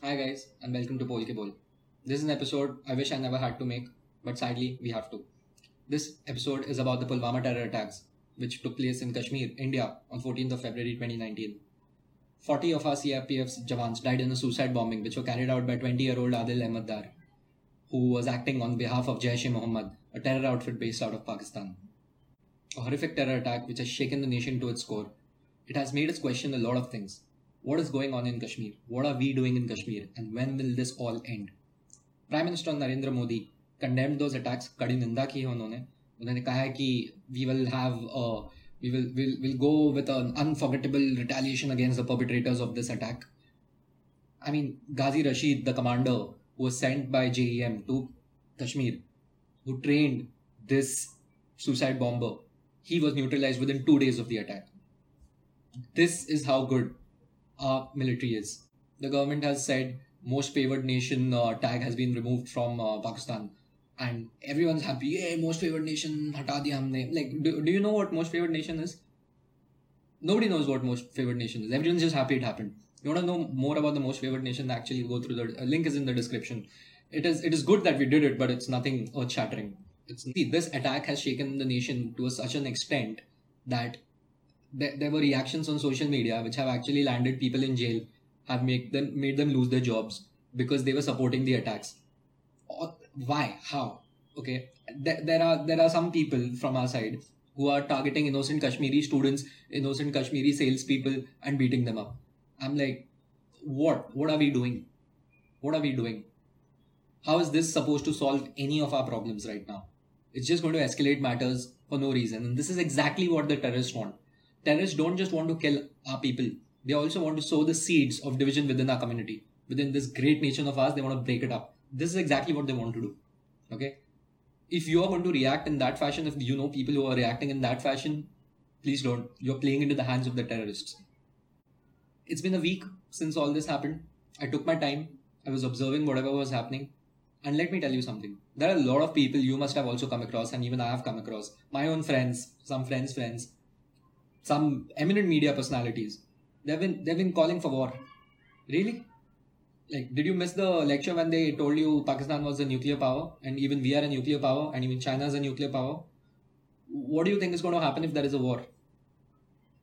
Hi guys, and welcome to Pol Ke Bol. This is an episode I wish I never had to make, but sadly we have to. This episode is about the Pulwama terror attacks, which took place in Kashmir, India, on 14th of February 2019. 40 of our CRPF's Jawans died in a suicide bombing, which were carried out by 20-year-old Adil Ahmed Dar, who was acting on behalf of Jaish-e-Mohammed, a terror outfit based out of Pakistan. A horrific terror attack which has shaken the nation to its core. It has made us question a lot of things. What is going on in Kashmir? What are we doing in Kashmir? And when will this all end? Prime Minister Narendra Modi condemned those attacks. कड़ी निंदा की है उन्होंने उन्होंने कहा है कि we will have a, we will will will go with an unforgettable retaliation against the perpetrators of this attack. I mean, Ghazi Rashid, the commander who was sent by JEM to Kashmir, who trained this suicide bomber, he was neutralized within two days of the attack. This is how good our military is. The government has said most favored nation uh, tag has been removed from uh, Pakistan, and everyone's happy. Yeah, most favored nation, hata diya humne. Like, do, do you know what most favored nation is? Nobody knows what most favored nation is. Everyone's just happy it happened. You want to know more about the most favored nation? Actually, go through the link is in the description. It is it is good that we did it, but it's nothing earth shattering. It's see, this attack has shaken the nation to a, such an extent that there, there were reactions on social media which have actually landed people in jail, have made them made them lose their jobs because they were supporting the attacks. Why? How? Okay, there, there are there are some people from our side who are targeting innocent Kashmiri students, innocent Kashmiri salespeople, and beating them up. I'm like, what? What are we doing? What are we doing? How is this supposed to solve any of our problems right now? It's just going to escalate matters for no reason. And this is exactly what the terrorists want terrorists don't just want to kill our people, they also want to sow the seeds of division within our community. Within this great nation of ours, they want to break it up. This is exactly what they want to do. Okay? If you are going to react in that fashion, if you know people who are reacting in that fashion, please don't. You're playing into the hands of the terrorists. It's been a week since all this happened. I took my time. I was observing whatever was happening. And let me tell you something. There are a lot of people you must have also come across, and even I have come across. My own friends, some friends' friends, some eminent media personalities. They've been they've been calling for war. Really? Like, did you miss the lecture when they told you Pakistan was a nuclear power and even we are a nuclear power and even China is a nuclear power? What do you think is going to happen if there is a war?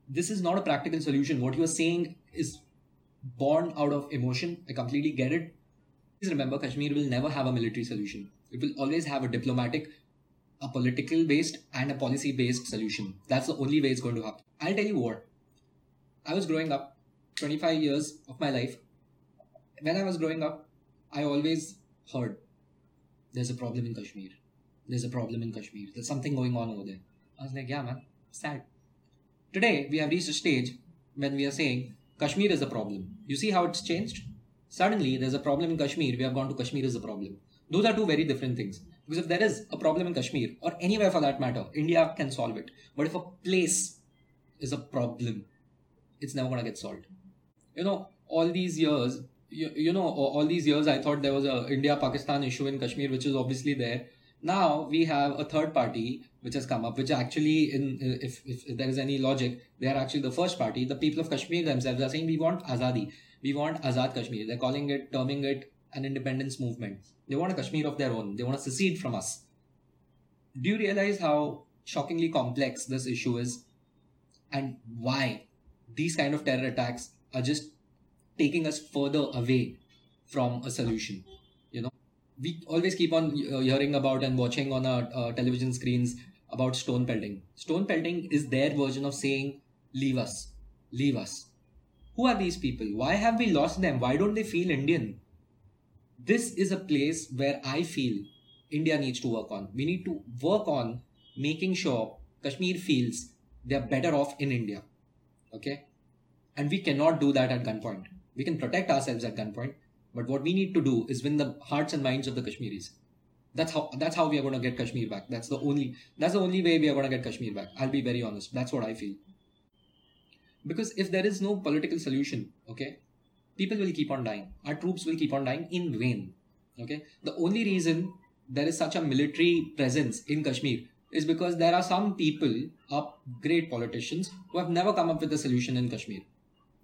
This is not a practical solution. What you are saying is born out of emotion. I completely get it. Please remember, Kashmir will never have a military solution. It will always have a diplomatic, a political based, and a policy based solution. That's the only way it's going to happen. I'll tell you what. I was growing up, 25 years of my life. When I was growing up, I always heard there's a problem in Kashmir. There's a problem in Kashmir. There's something going on over there. I was like, yeah, man, sad. Today, we have reached a stage when we are saying Kashmir is a problem. You see how it's changed? Suddenly, there's a problem in Kashmir. We have gone to Kashmir is a problem. Those are two very different things. Because if there is a problem in Kashmir, or anywhere for that matter, India can solve it. But if a place is a problem, it's never gonna get solved. You know, all these years, you, you know, all these years, I thought there was a India-Pakistan issue in Kashmir, which is obviously there. Now we have a third party which has come up, which actually, in if, if there is any logic, they are actually the first party. The people of Kashmir themselves are saying we want Azadi, we want Azad Kashmir. They're calling it, terming it an independence movement. They want a Kashmir of their own. They want to secede from us. Do you realize how shockingly complex this issue is? and why these kind of terror attacks are just taking us further away from a solution you know we always keep on uh, hearing about and watching on our uh, television screens about stone pelting stone pelting is their version of saying leave us leave us who are these people why have we lost them why don't they feel indian this is a place where i feel india needs to work on we need to work on making sure kashmir feels they're better off in India. Okay? And we cannot do that at gunpoint. We can protect ourselves at gunpoint, but what we need to do is win the hearts and minds of the Kashmiris. That's how that's how we are going to get Kashmir back. That's the only that's the only way we are going to get Kashmir back. I'll be very honest. That's what I feel. Because if there is no political solution, okay, people will keep on dying. Our troops will keep on dying in vain. Okay. The only reason there is such a military presence in Kashmir is because there are some people, up great politicians, who have never come up with a solution in Kashmir.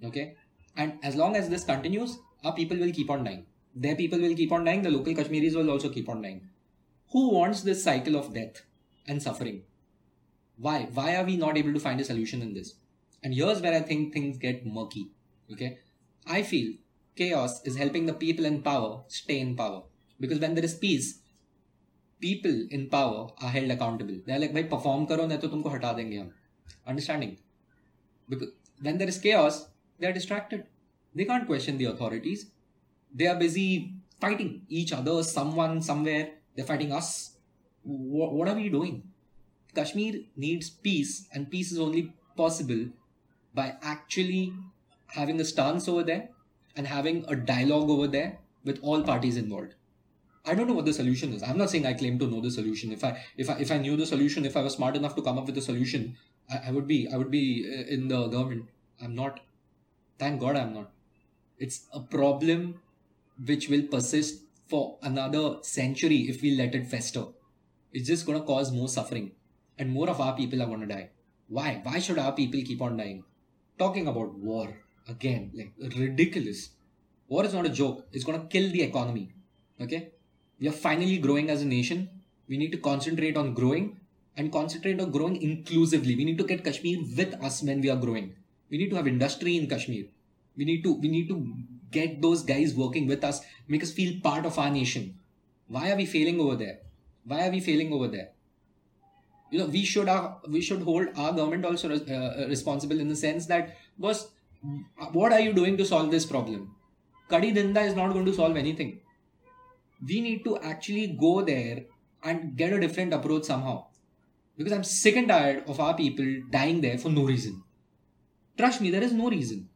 Okay? And as long as this continues, our people will keep on dying. Their people will keep on dying. The local Kashmiris will also keep on dying. Who wants this cycle of death and suffering? Why? Why are we not able to find a solution in this? And here's where I think things get murky. Okay. I feel chaos is helping the people in power stay in power. Because when there is peace, people in power are held accountable. They're like, भाई perform करो नहीं तो तुमको हटा देंगे हम. Understanding? Because when there is chaos, they are distracted. They can't question the authorities. They are busy fighting each other, someone, somewhere. They're fighting us. What, what are we doing? Kashmir needs peace, and peace is only possible by actually having a stance over there and having a dialogue over there with all parties involved. I don't know what the solution is. I'm not saying I claim to know the solution. If I if I if I knew the solution, if I was smart enough to come up with a solution, I, I would be I would be uh, in the government. I'm not. Thank God I'm not. It's a problem which will persist for another century if we let it fester. It's just gonna cause more suffering, and more of our people are gonna die. Why? Why should our people keep on dying? Talking about war again, like ridiculous. War is not a joke. It's gonna kill the economy. Okay we are finally growing as a nation. We need to concentrate on growing and concentrate on growing inclusively. We need to get Kashmir with us when we are growing. We need to have industry in Kashmir. We need to we need to get those guys working with us, make us feel part of our nation. Why are we failing over there? Why are we failing over there? You know, we should have, we should hold our government also uh, responsible in the sense that was what are you doing to solve this problem? Kadi Ninda is not going to solve anything. We need to actually go there and get a different approach somehow. Because I'm sick and tired of our people dying there for no reason. Trust me, there is no reason.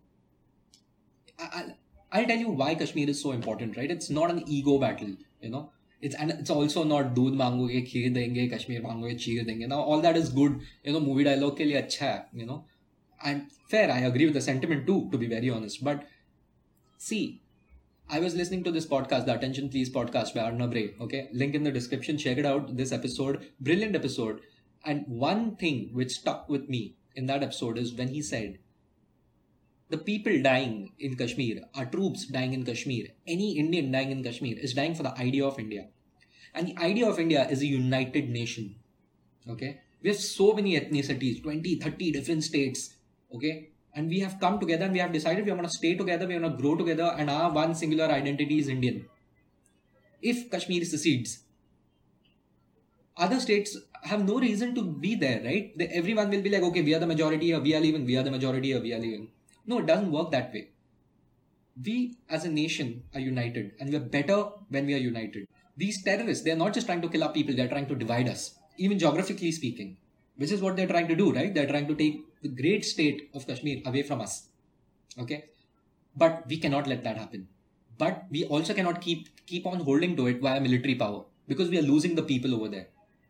I, will tell you why Kashmir is so important, right? It's not an ego battle, you know. It's and it's also not dood मांगोगे खीर denge, Kashmir मांगोगे चीर denge. Now all that is good, you know. Movie dialogue dialogue के लिए अच्छा you know and fair I agree with the sentiment too to be very honest but see I was listening to this podcast, the Attention Please podcast by Arna Ray. Okay, link in the description. Check it out. This episode, brilliant episode. And one thing which stuck with me in that episode is when he said, "The people dying in Kashmir, our troops dying in Kashmir, any Indian dying in Kashmir is dying for the idea of India, and the idea of India is a united nation. Okay, we have so many ethnicities, 20, 30 different states. Okay, and we have come together and we have decided we are going to stay together, we are going to grow together, and our one singular identity is Indian. If Kashmir secedes, other states have no reason to be there, right? They, everyone will be like, okay, we are the majority here, we are leaving, we are the majority here, we are leaving. No, it doesn't work that way. We as a nation are united, and we are better when we are united. These terrorists, they are not just trying to kill our people, they are trying to divide us, even geographically speaking which is what they're trying to do, right? They're trying to take the great state of Kashmir away from us. Okay? But we cannot let that happen. But we also cannot keep keep on holding to it via military power because we are losing the people over there.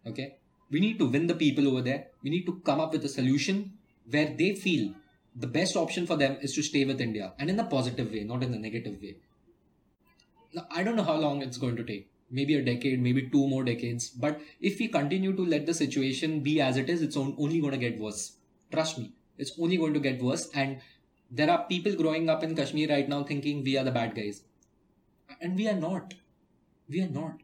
Okay? We need to win the people over there. We need to come up with a solution where they feel the best option for them is to stay with India and in a positive way, not in a negative way. Now, I don't know how long it's going to take maybe a decade, maybe two more decades. But if we continue to let the situation be as it is, it's only going to get worse. Trust me, it's only going to get worse. And there are people growing up in Kashmir right now thinking we are the bad guys. And we are not. We are not.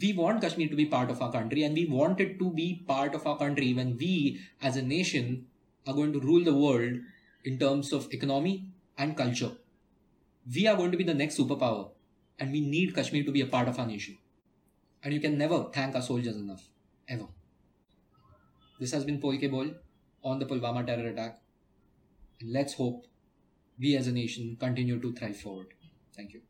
We want Kashmir to be part of our country and we want it to be part of our country when we as a nation are going to rule the world in terms of economy and culture. We are going to be the next superpower and we need Kashmir to be a part of our nation. And you can never thank our soldiers enough. Ever. This has been Polke Bol on the Pulwama terror attack. And let's hope we as a nation continue to thrive forward. Thank you.